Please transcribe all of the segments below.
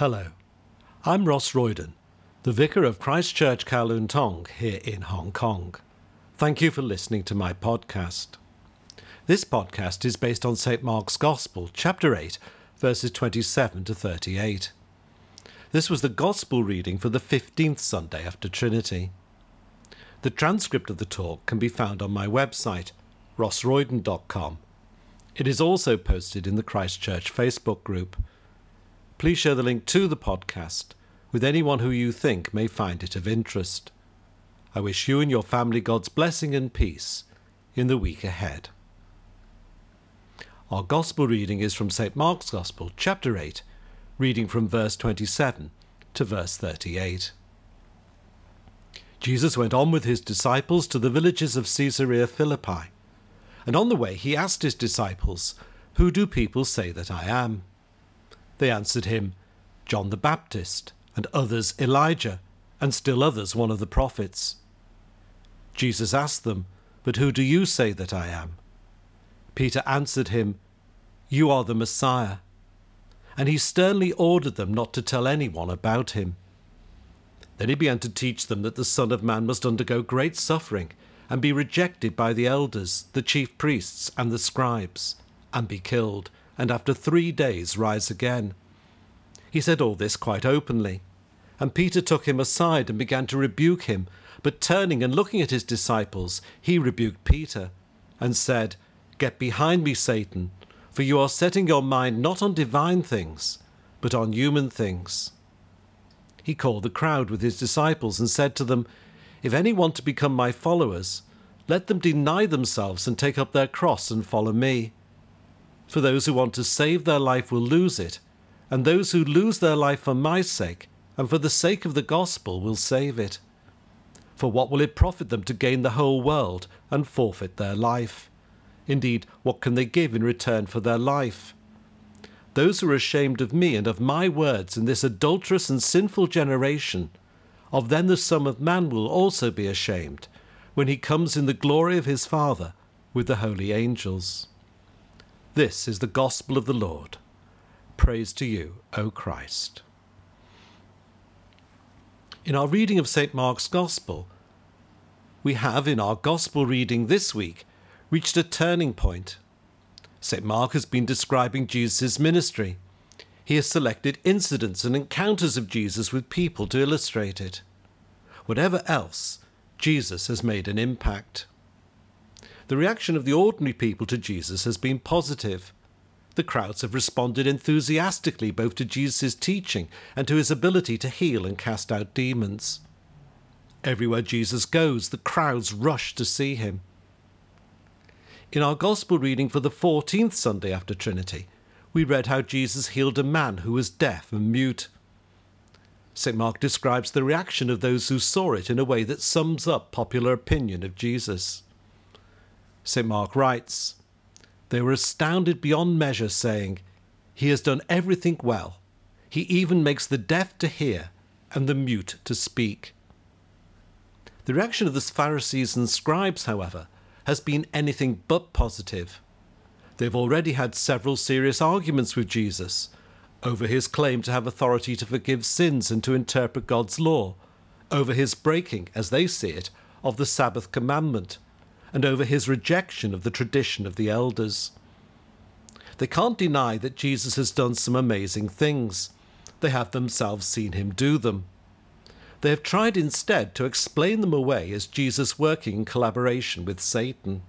Hello, I'm Ross Royden, the Vicar of Christ Church Kowloon Tong here in Hong Kong. Thank you for listening to my podcast. This podcast is based on St. Mark's Gospel, chapter 8, verses 27 to 38. This was the Gospel reading for the 15th Sunday after Trinity. The transcript of the talk can be found on my website, rossroyden.com. It is also posted in the Christ Church Facebook group. Please share the link to the podcast with anyone who you think may find it of interest. I wish you and your family God's blessing and peace in the week ahead. Our Gospel reading is from St. Mark's Gospel, chapter 8, reading from verse 27 to verse 38. Jesus went on with his disciples to the villages of Caesarea Philippi, and on the way he asked his disciples, Who do people say that I am? They answered him, John the Baptist, and others Elijah, and still others one of the prophets. Jesus asked them, But who do you say that I am? Peter answered him, You are the Messiah. And he sternly ordered them not to tell anyone about him. Then he began to teach them that the Son of Man must undergo great suffering, and be rejected by the elders, the chief priests, and the scribes, and be killed and after three days rise again. He said all this quite openly. And Peter took him aside and began to rebuke him. But turning and looking at his disciples, he rebuked Peter and said, Get behind me, Satan, for you are setting your mind not on divine things, but on human things. He called the crowd with his disciples and said to them, If any want to become my followers, let them deny themselves and take up their cross and follow me. For those who want to save their life will lose it, and those who lose their life for my sake and for the sake of the gospel will save it. For what will it profit them to gain the whole world and forfeit their life? Indeed, what can they give in return for their life? Those who are ashamed of me and of my words in this adulterous and sinful generation, of them the Son of Man will also be ashamed, when he comes in the glory of his Father with the holy angels. This is the gospel of the Lord. Praise to you, O Christ. In our reading of St. Mark's Gospel, we have in our Gospel reading this week reached a turning point. St. Mark has been describing Jesus' ministry. He has selected incidents and encounters of Jesus with people to illustrate it. Whatever else, Jesus has made an impact. The reaction of the ordinary people to Jesus has been positive. The crowds have responded enthusiastically both to Jesus' teaching and to his ability to heal and cast out demons. Everywhere Jesus goes, the crowds rush to see him. In our Gospel reading for the 14th Sunday after Trinity, we read how Jesus healed a man who was deaf and mute. St. Mark describes the reaction of those who saw it in a way that sums up popular opinion of Jesus. St. Mark writes, They were astounded beyond measure, saying, He has done everything well. He even makes the deaf to hear and the mute to speak. The reaction of the Pharisees and scribes, however, has been anything but positive. They've already had several serious arguments with Jesus over his claim to have authority to forgive sins and to interpret God's law, over his breaking, as they see it, of the Sabbath commandment, and over his rejection of the tradition of the elders. They can't deny that Jesus has done some amazing things. They have themselves seen him do them. They have tried instead to explain them away as Jesus working in collaboration with Satan.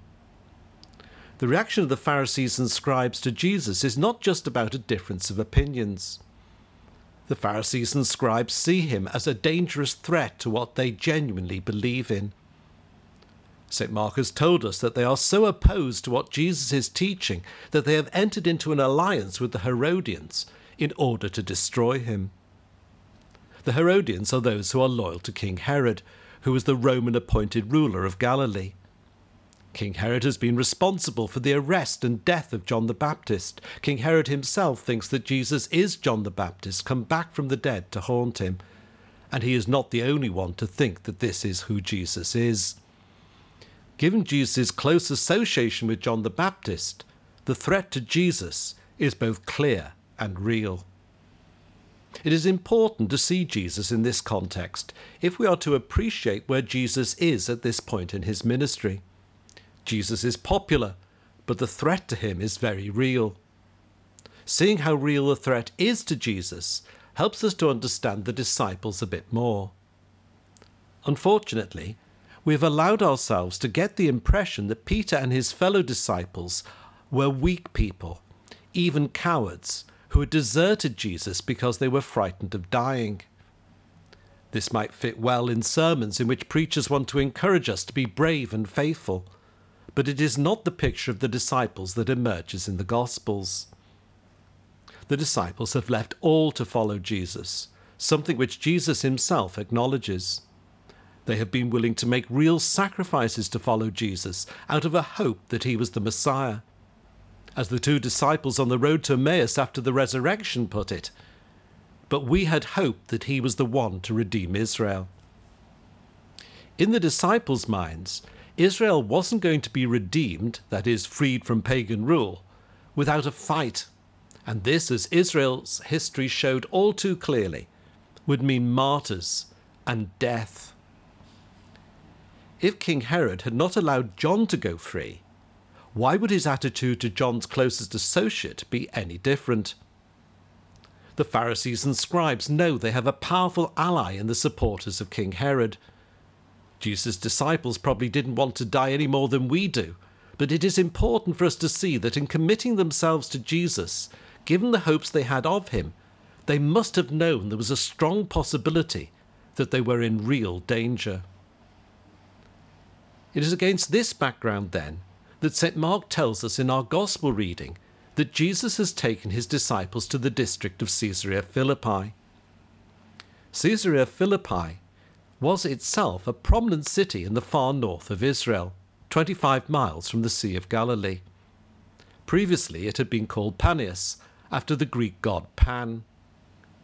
The reaction of the Pharisees and scribes to Jesus is not just about a difference of opinions. The Pharisees and scribes see him as a dangerous threat to what they genuinely believe in. St. Mark has told us that they are so opposed to what Jesus is teaching that they have entered into an alliance with the Herodians in order to destroy him. The Herodians are those who are loyal to King Herod, who was the Roman appointed ruler of Galilee. King Herod has been responsible for the arrest and death of John the Baptist. King Herod himself thinks that Jesus is John the Baptist, come back from the dead to haunt him. And he is not the only one to think that this is who Jesus is. Given Jesus' close association with John the Baptist, the threat to Jesus is both clear and real. It is important to see Jesus in this context if we are to appreciate where Jesus is at this point in his ministry. Jesus is popular, but the threat to him is very real. Seeing how real the threat is to Jesus helps us to understand the disciples a bit more. Unfortunately, we have allowed ourselves to get the impression that Peter and his fellow disciples were weak people, even cowards, who had deserted Jesus because they were frightened of dying. This might fit well in sermons in which preachers want to encourage us to be brave and faithful, but it is not the picture of the disciples that emerges in the Gospels. The disciples have left all to follow Jesus, something which Jesus himself acknowledges. They have been willing to make real sacrifices to follow Jesus out of a hope that he was the Messiah. As the two disciples on the road to Emmaus after the resurrection put it, but we had hoped that he was the one to redeem Israel. In the disciples' minds, Israel wasn't going to be redeemed, that is, freed from pagan rule, without a fight. And this, as Israel's history showed all too clearly, would mean martyrs and death. If King Herod had not allowed John to go free, why would his attitude to John's closest associate be any different? The Pharisees and scribes know they have a powerful ally in the supporters of King Herod. Jesus' disciples probably didn't want to die any more than we do, but it is important for us to see that in committing themselves to Jesus, given the hopes they had of him, they must have known there was a strong possibility that they were in real danger. It is against this background, then, that St. Mark tells us in our Gospel reading that Jesus has taken his disciples to the district of Caesarea Philippi. Caesarea Philippi was itself a prominent city in the far north of Israel, 25 miles from the Sea of Galilee. Previously, it had been called Panias, after the Greek god Pan.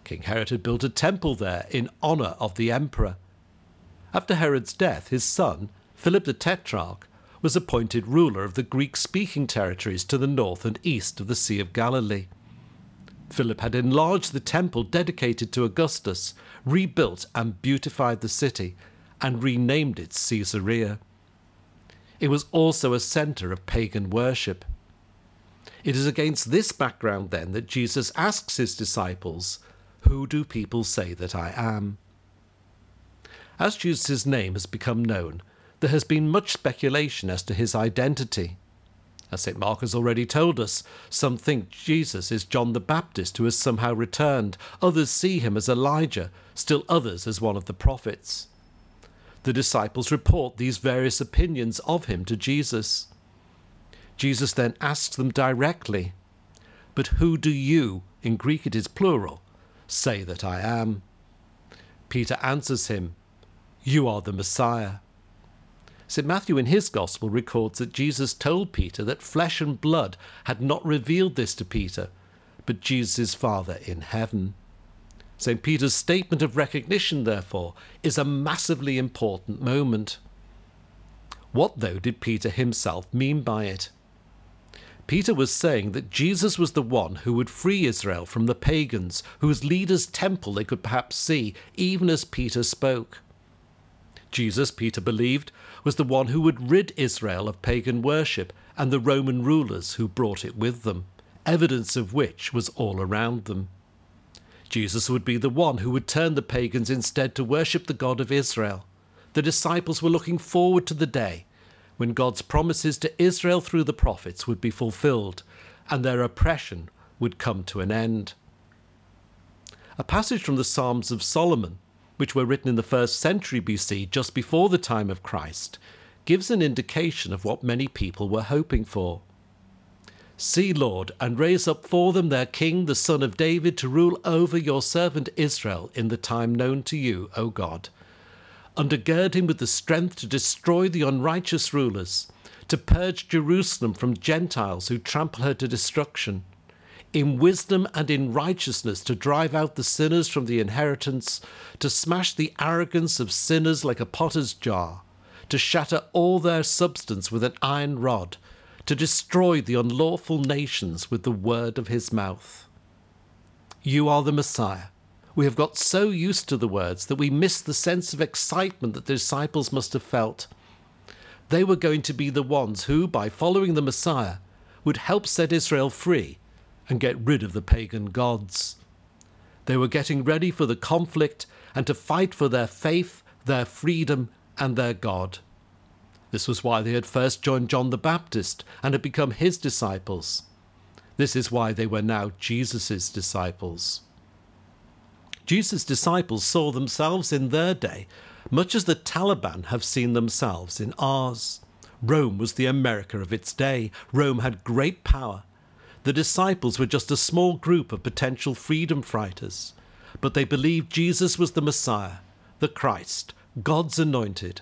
King Herod had built a temple there in honour of the emperor. After Herod's death, his son, Philip the Tetrarch was appointed ruler of the Greek speaking territories to the north and east of the Sea of Galilee. Philip had enlarged the temple dedicated to Augustus, rebuilt and beautified the city, and renamed it Caesarea. It was also a centre of pagan worship. It is against this background, then, that Jesus asks his disciples, Who do people say that I am? As Jesus' name has become known, there has been much speculation as to his identity. As St. Mark has already told us, some think Jesus is John the Baptist who has somehow returned, others see him as Elijah, still others as one of the prophets. The disciples report these various opinions of him to Jesus. Jesus then asks them directly, But who do you, in Greek it is plural, say that I am? Peter answers him, You are the Messiah. St. Matthew in his Gospel records that Jesus told Peter that flesh and blood had not revealed this to Peter, but Jesus' Father in heaven. St. Peter's statement of recognition, therefore, is a massively important moment. What, though, did Peter himself mean by it? Peter was saying that Jesus was the one who would free Israel from the pagans, whose leader's temple they could perhaps see, even as Peter spoke. Jesus, Peter believed, was the one who would rid Israel of pagan worship and the Roman rulers who brought it with them, evidence of which was all around them. Jesus would be the one who would turn the pagans instead to worship the God of Israel. The disciples were looking forward to the day when God's promises to Israel through the prophets would be fulfilled and their oppression would come to an end. A passage from the Psalms of Solomon which were written in the first century BC, just before the time of Christ, gives an indication of what many people were hoping for. See, Lord, and raise up for them their king, the son of David, to rule over your servant Israel in the time known to you, O God. Undergird him with the strength to destroy the unrighteous rulers, to purge Jerusalem from Gentiles who trample her to destruction in wisdom and in righteousness to drive out the sinners from the inheritance, to smash the arrogance of sinners like a potter's jar, to shatter all their substance with an iron rod, to destroy the unlawful nations with the word of his mouth. You are the Messiah, We have got so used to the words that we miss the sense of excitement that the disciples must have felt. They were going to be the ones who, by following the Messiah, would help set Israel free and get rid of the pagan gods. They were getting ready for the conflict and to fight for their faith, their freedom, and their God. This was why they had first joined John the Baptist and had become his disciples. This is why they were now Jesus' disciples. Jesus' disciples saw themselves in their day, much as the Taliban have seen themselves in ours. Rome was the America of its day. Rome had great power. The disciples were just a small group of potential freedom fighters, but they believed Jesus was the Messiah, the Christ, God's anointed.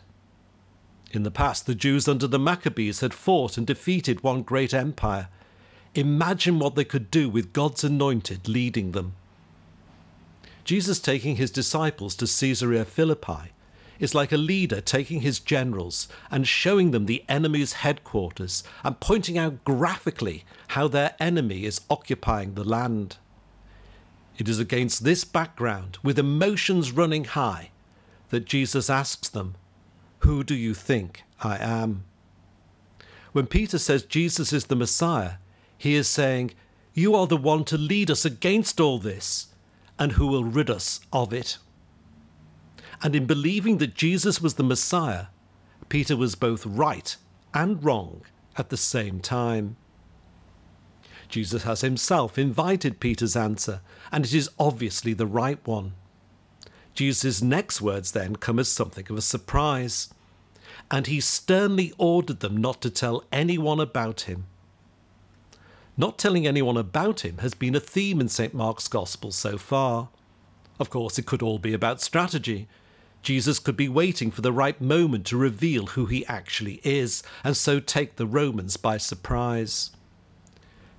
In the past, the Jews under the Maccabees had fought and defeated one great empire. Imagine what they could do with God's anointed leading them. Jesus taking his disciples to Caesarea Philippi is like a leader taking his generals and showing them the enemy's headquarters and pointing out graphically how their enemy is occupying the land. It is against this background, with emotions running high, that Jesus asks them, Who do you think I am? When Peter says Jesus is the Messiah, he is saying, You are the one to lead us against all this, and who will rid us of it. And in believing that Jesus was the Messiah, Peter was both right and wrong at the same time. Jesus has himself invited Peter's answer, and it is obviously the right one. Jesus' next words then come as something of a surprise, and he sternly ordered them not to tell anyone about him. Not telling anyone about him has been a theme in St. Mark's Gospel so far. Of course, it could all be about strategy. Jesus could be waiting for the right moment to reveal who he actually is, and so take the Romans by surprise.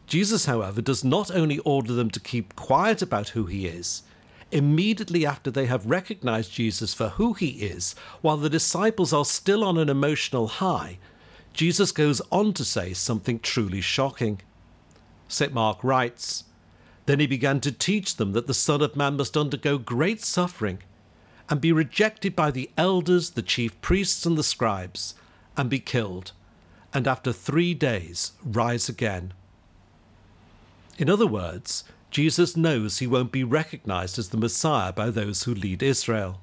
Jesus, however, does not only order them to keep quiet about who he is, immediately after they have recognized Jesus for who he is, while the disciples are still on an emotional high, Jesus goes on to say something truly shocking. St. Mark writes, Then he began to teach them that the Son of Man must undergo great suffering and be rejected by the elders, the chief priests, and the scribes, and be killed, and after three days rise again. In other words, Jesus knows he won't be recognized as the Messiah by those who lead Israel.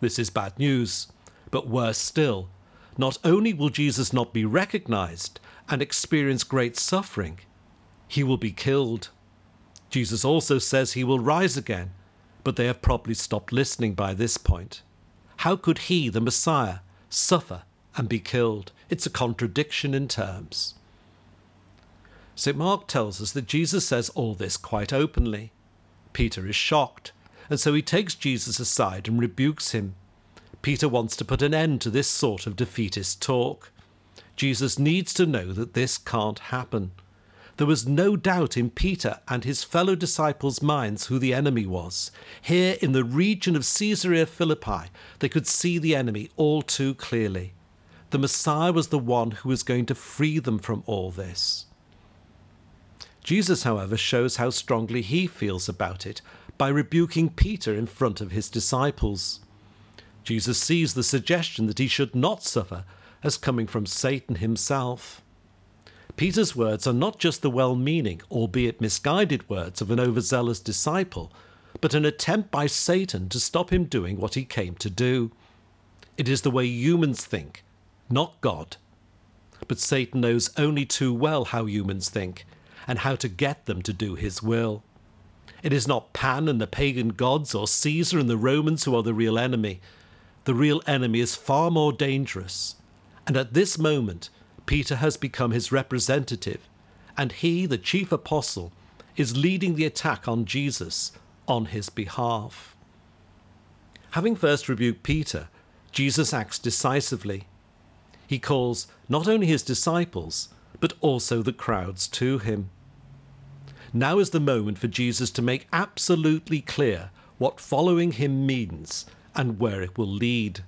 This is bad news, but worse still, not only will Jesus not be recognized and experience great suffering, he will be killed. Jesus also says he will rise again but they have probably stopped listening by this point. How could he, the Messiah, suffer and be killed? It's a contradiction in terms. St. Mark tells us that Jesus says all this quite openly. Peter is shocked, and so he takes Jesus aside and rebukes him. Peter wants to put an end to this sort of defeatist talk. Jesus needs to know that this can't happen. There was no doubt in Peter and his fellow disciples' minds who the enemy was. Here in the region of Caesarea Philippi, they could see the enemy all too clearly. The Messiah was the one who was going to free them from all this. Jesus, however, shows how strongly he feels about it by rebuking Peter in front of his disciples. Jesus sees the suggestion that he should not suffer as coming from Satan himself. Peter's words are not just the well meaning, albeit misguided words of an overzealous disciple, but an attempt by Satan to stop him doing what he came to do. It is the way humans think, not God. But Satan knows only too well how humans think and how to get them to do his will. It is not Pan and the pagan gods or Caesar and the Romans who are the real enemy. The real enemy is far more dangerous. And at this moment, Peter has become his representative, and he, the chief apostle, is leading the attack on Jesus on his behalf. Having first rebuked Peter, Jesus acts decisively. He calls not only his disciples, but also the crowds to him. Now is the moment for Jesus to make absolutely clear what following him means and where it will lead.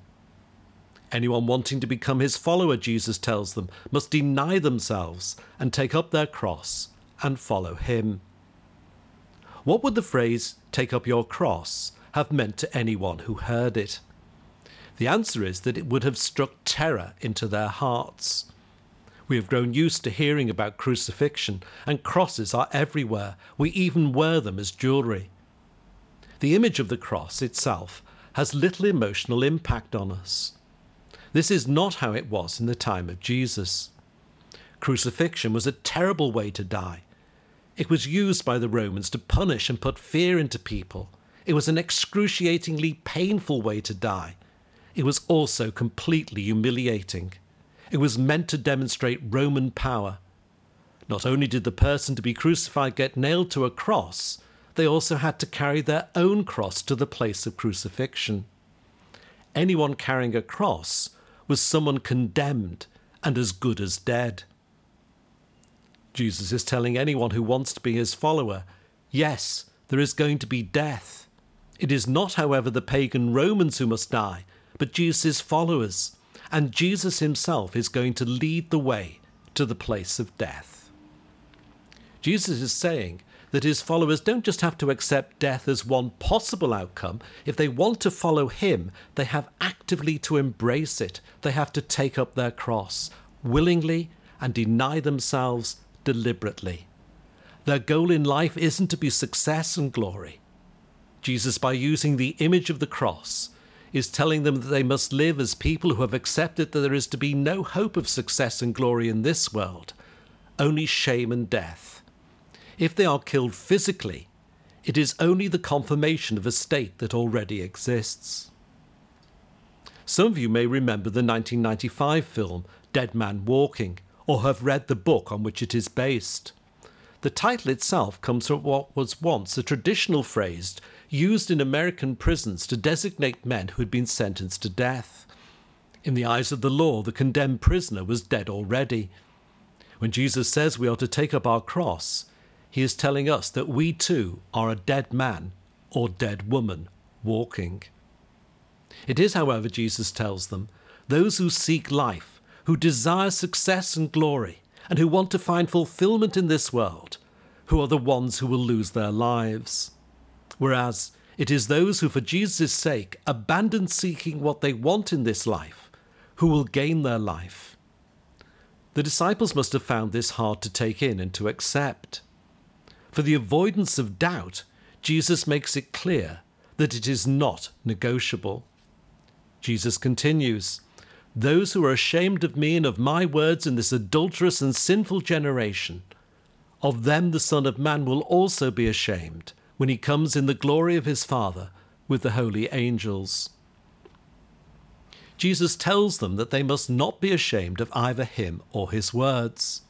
Anyone wanting to become his follower, Jesus tells them, must deny themselves and take up their cross and follow him. What would the phrase take up your cross, have meant to anyone who heard it? The answer is that it would have struck terror into their hearts. We have grown used to hearing about crucifixion, and crosses are everywhere. We even wear them as jewellery. The image of the cross itself has little emotional impact on us. This is not how it was in the time of Jesus. Crucifixion was a terrible way to die. It was used by the Romans to punish and put fear into people. It was an excruciatingly painful way to die. It was also completely humiliating. It was meant to demonstrate Roman power. Not only did the person to be crucified get nailed to a cross, they also had to carry their own cross to the place of crucifixion. Anyone carrying a cross was someone condemned and as good as dead. Jesus is telling anyone who wants to be his follower, yes, there is going to be death. It is not, however, the pagan Romans who must die, but Jesus' followers, and Jesus himself is going to lead the way to the place of death. Jesus is saying that his followers don't just have to accept death as one possible outcome. If they want to follow him, they have actively to embrace it. They have to take up their cross willingly and deny themselves deliberately. Their goal in life isn't to be success and glory. Jesus, by using the image of the cross, is telling them that they must live as people who have accepted that there is to be no hope of success and glory in this world, only shame and death. If they are killed physically, it is only the confirmation of a state that already exists. Some of you may remember the 1995 film Dead Man Walking, or have read the book on which it is based. The title itself comes from what was once a traditional phrase used in American prisons to designate men who had been sentenced to death. In the eyes of the law, the condemned prisoner was dead already. When Jesus says we are to take up our cross, he is telling us that we too are a dead man or dead woman walking. It is, however, Jesus tells them, those who seek life, who desire success and glory, and who want to find fulfillment in this world, who are the ones who will lose their lives. Whereas it is those who, for Jesus' sake, abandon seeking what they want in this life, who will gain their life. The disciples must have found this hard to take in and to accept. For the avoidance of doubt, Jesus makes it clear that it is not negotiable. Jesus continues, Those who are ashamed of me and of my words in this adulterous and sinful generation, of them the Son of Man will also be ashamed when he comes in the glory of his Father with the holy angels. Jesus tells them that they must not be ashamed of either him or his words.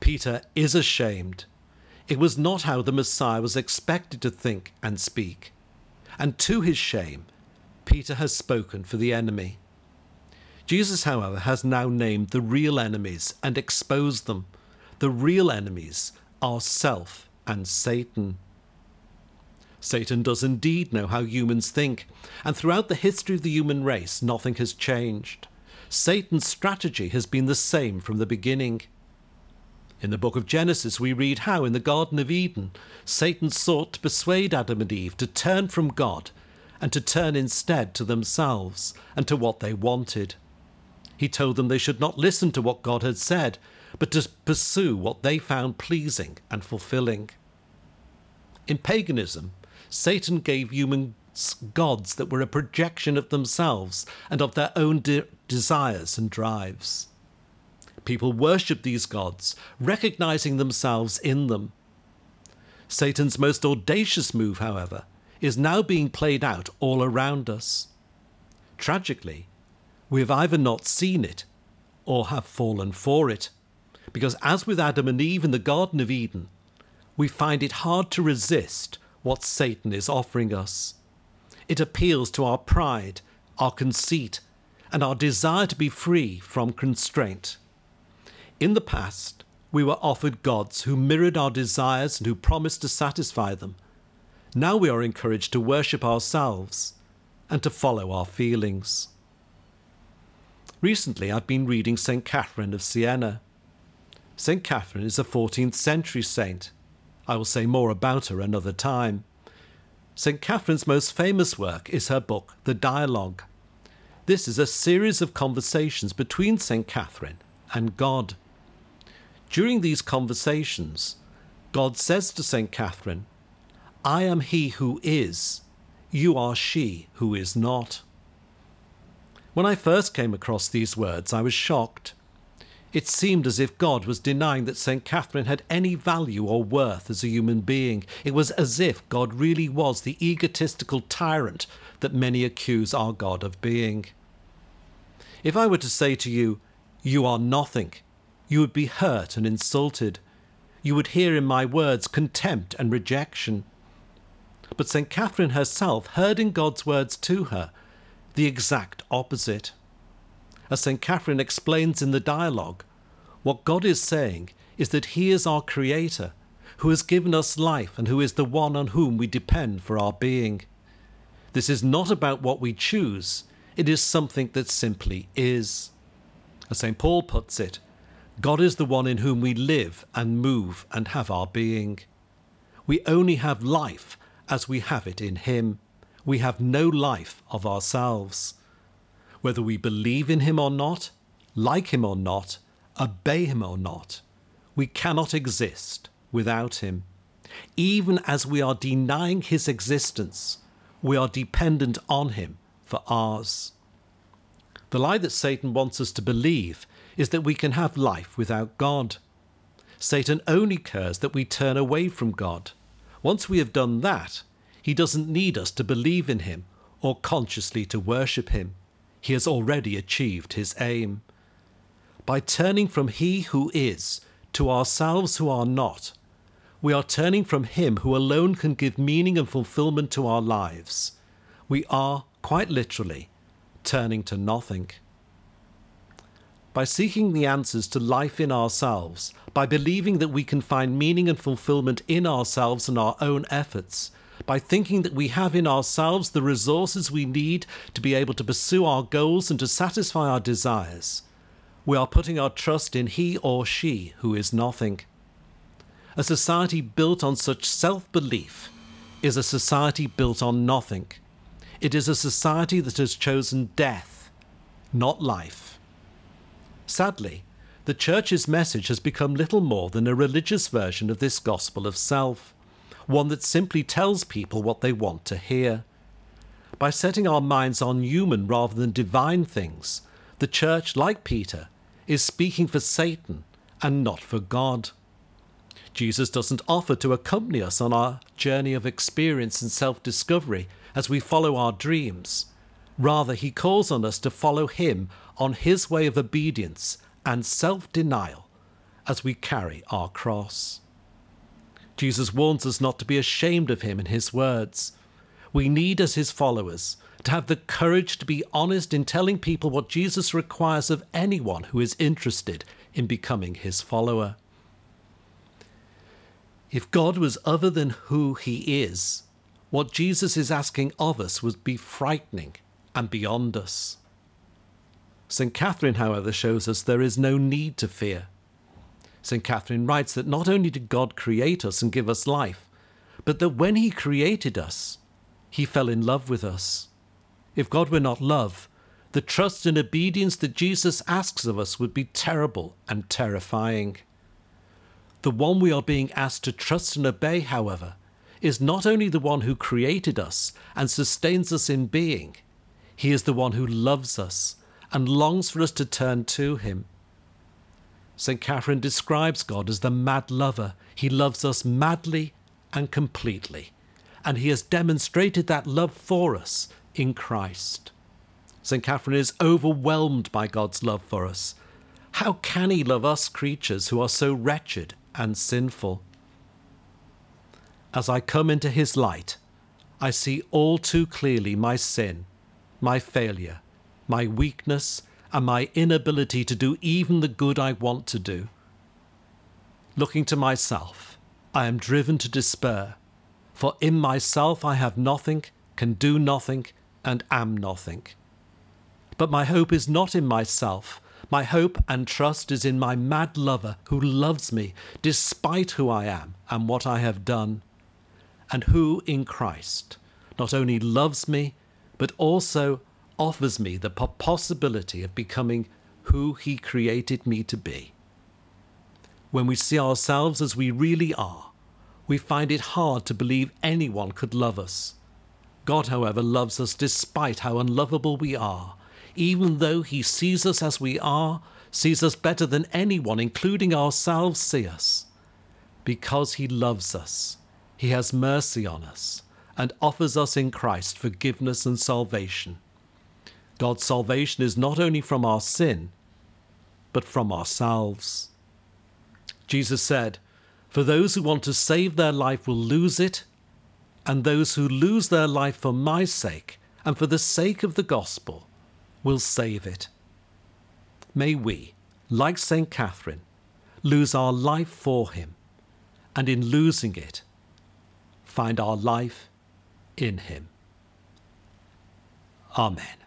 Peter is ashamed it was not how the Messiah was expected to think and speak. And to his shame, Peter has spoken for the enemy. Jesus, however, has now named the real enemies and exposed them. The real enemies are self and Satan. Satan does indeed know how humans think, and throughout the history of the human race, nothing has changed. Satan's strategy has been the same from the beginning. In the book of Genesis, we read how, in the Garden of Eden, Satan sought to persuade Adam and Eve to turn from God and to turn instead to themselves and to what they wanted. He told them they should not listen to what God had said, but to pursue what they found pleasing and fulfilling. In paganism, Satan gave humans gods that were a projection of themselves and of their own de- desires and drives. People worship these gods, recognizing themselves in them. Satan's most audacious move, however, is now being played out all around us. Tragically, we have either not seen it or have fallen for it, because as with Adam and Eve in the Garden of Eden, we find it hard to resist what Satan is offering us. It appeals to our pride, our conceit, and our desire to be free from constraint. In the past, we were offered gods who mirrored our desires and who promised to satisfy them. Now we are encouraged to worship ourselves and to follow our feelings. Recently, I've been reading St. Catherine of Siena. St. Catherine is a 14th century saint. I will say more about her another time. St. Catherine's most famous work is her book, The Dialogue. This is a series of conversations between St. Catherine and God. During these conversations, God says to St. Catherine, I am he who is, you are she who is not. When I first came across these words, I was shocked. It seemed as if God was denying that St. Catherine had any value or worth as a human being. It was as if God really was the egotistical tyrant that many accuse our God of being. If I were to say to you, You are nothing, you would be hurt and insulted. You would hear in my words contempt and rejection. But St. Catherine herself heard in God's words to her the exact opposite. As St. Catherine explains in the dialogue, what God is saying is that He is our Creator, who has given us life and who is the one on whom we depend for our being. This is not about what we choose, it is something that simply is. As St. Paul puts it, God is the one in whom we live and move and have our being. We only have life as we have it in Him. We have no life of ourselves. Whether we believe in Him or not, like Him or not, obey Him or not, we cannot exist without Him. Even as we are denying His existence, we are dependent on Him for ours. The lie that Satan wants us to believe is that we can have life without God. Satan only cares that we turn away from God. Once we have done that, he doesn't need us to believe in him or consciously to worship him. He has already achieved his aim. By turning from he who is to ourselves who are not, we are turning from him who alone can give meaning and fulfillment to our lives. We are, quite literally, turning to nothing. By seeking the answers to life in ourselves, by believing that we can find meaning and fulfillment in ourselves and our own efforts, by thinking that we have in ourselves the resources we need to be able to pursue our goals and to satisfy our desires, we are putting our trust in he or she who is nothing. A society built on such self belief is a society built on nothing. It is a society that has chosen death, not life. Sadly, the Church's message has become little more than a religious version of this gospel of self, one that simply tells people what they want to hear. By setting our minds on human rather than divine things, the Church, like Peter, is speaking for Satan and not for God. Jesus doesn't offer to accompany us on our journey of experience and self discovery as we follow our dreams. Rather, he calls on us to follow him on his way of obedience and self denial as we carry our cross. Jesus warns us not to be ashamed of him in his words. We need, as his followers, to have the courage to be honest in telling people what Jesus requires of anyone who is interested in becoming his follower. If God was other than who he is, what Jesus is asking of us would be frightening and beyond us. St. Catherine, however, shows us there is no need to fear. St. Catherine writes that not only did God create us and give us life, but that when He created us, He fell in love with us. If God were not love, the trust and obedience that Jesus asks of us would be terrible and terrifying. The one we are being asked to trust and obey, however, is not only the one who created us and sustains us in being, he is the one who loves us and longs for us to turn to him. St. Catherine describes God as the mad lover. He loves us madly and completely, and he has demonstrated that love for us in Christ. St. Catherine is overwhelmed by God's love for us. How can he love us creatures who are so wretched and sinful? As I come into his light, I see all too clearly my sin, my failure, my weakness, and my inability to do even the good I want to do. Looking to myself, I am driven to despair, for in myself I have nothing, can do nothing, and am nothing. But my hope is not in myself. My hope and trust is in my mad lover who loves me despite who I am and what I have done and who in Christ not only loves me, but also offers me the possibility of becoming who He created me to be. When we see ourselves as we really are, we find it hard to believe anyone could love us. God, however, loves us despite how unlovable we are, even though He sees us as we are, sees us better than anyone, including ourselves, see us. Because He loves us, He has mercy on us and offers us in Christ forgiveness and salvation. God's salvation is not only from our sin, but from ourselves. Jesus said, For those who want to save their life will lose it, and those who lose their life for my sake and for the sake of the gospel will save it. May we, like St. Catherine, lose our life for him, and in losing it, find our life in him. Amen.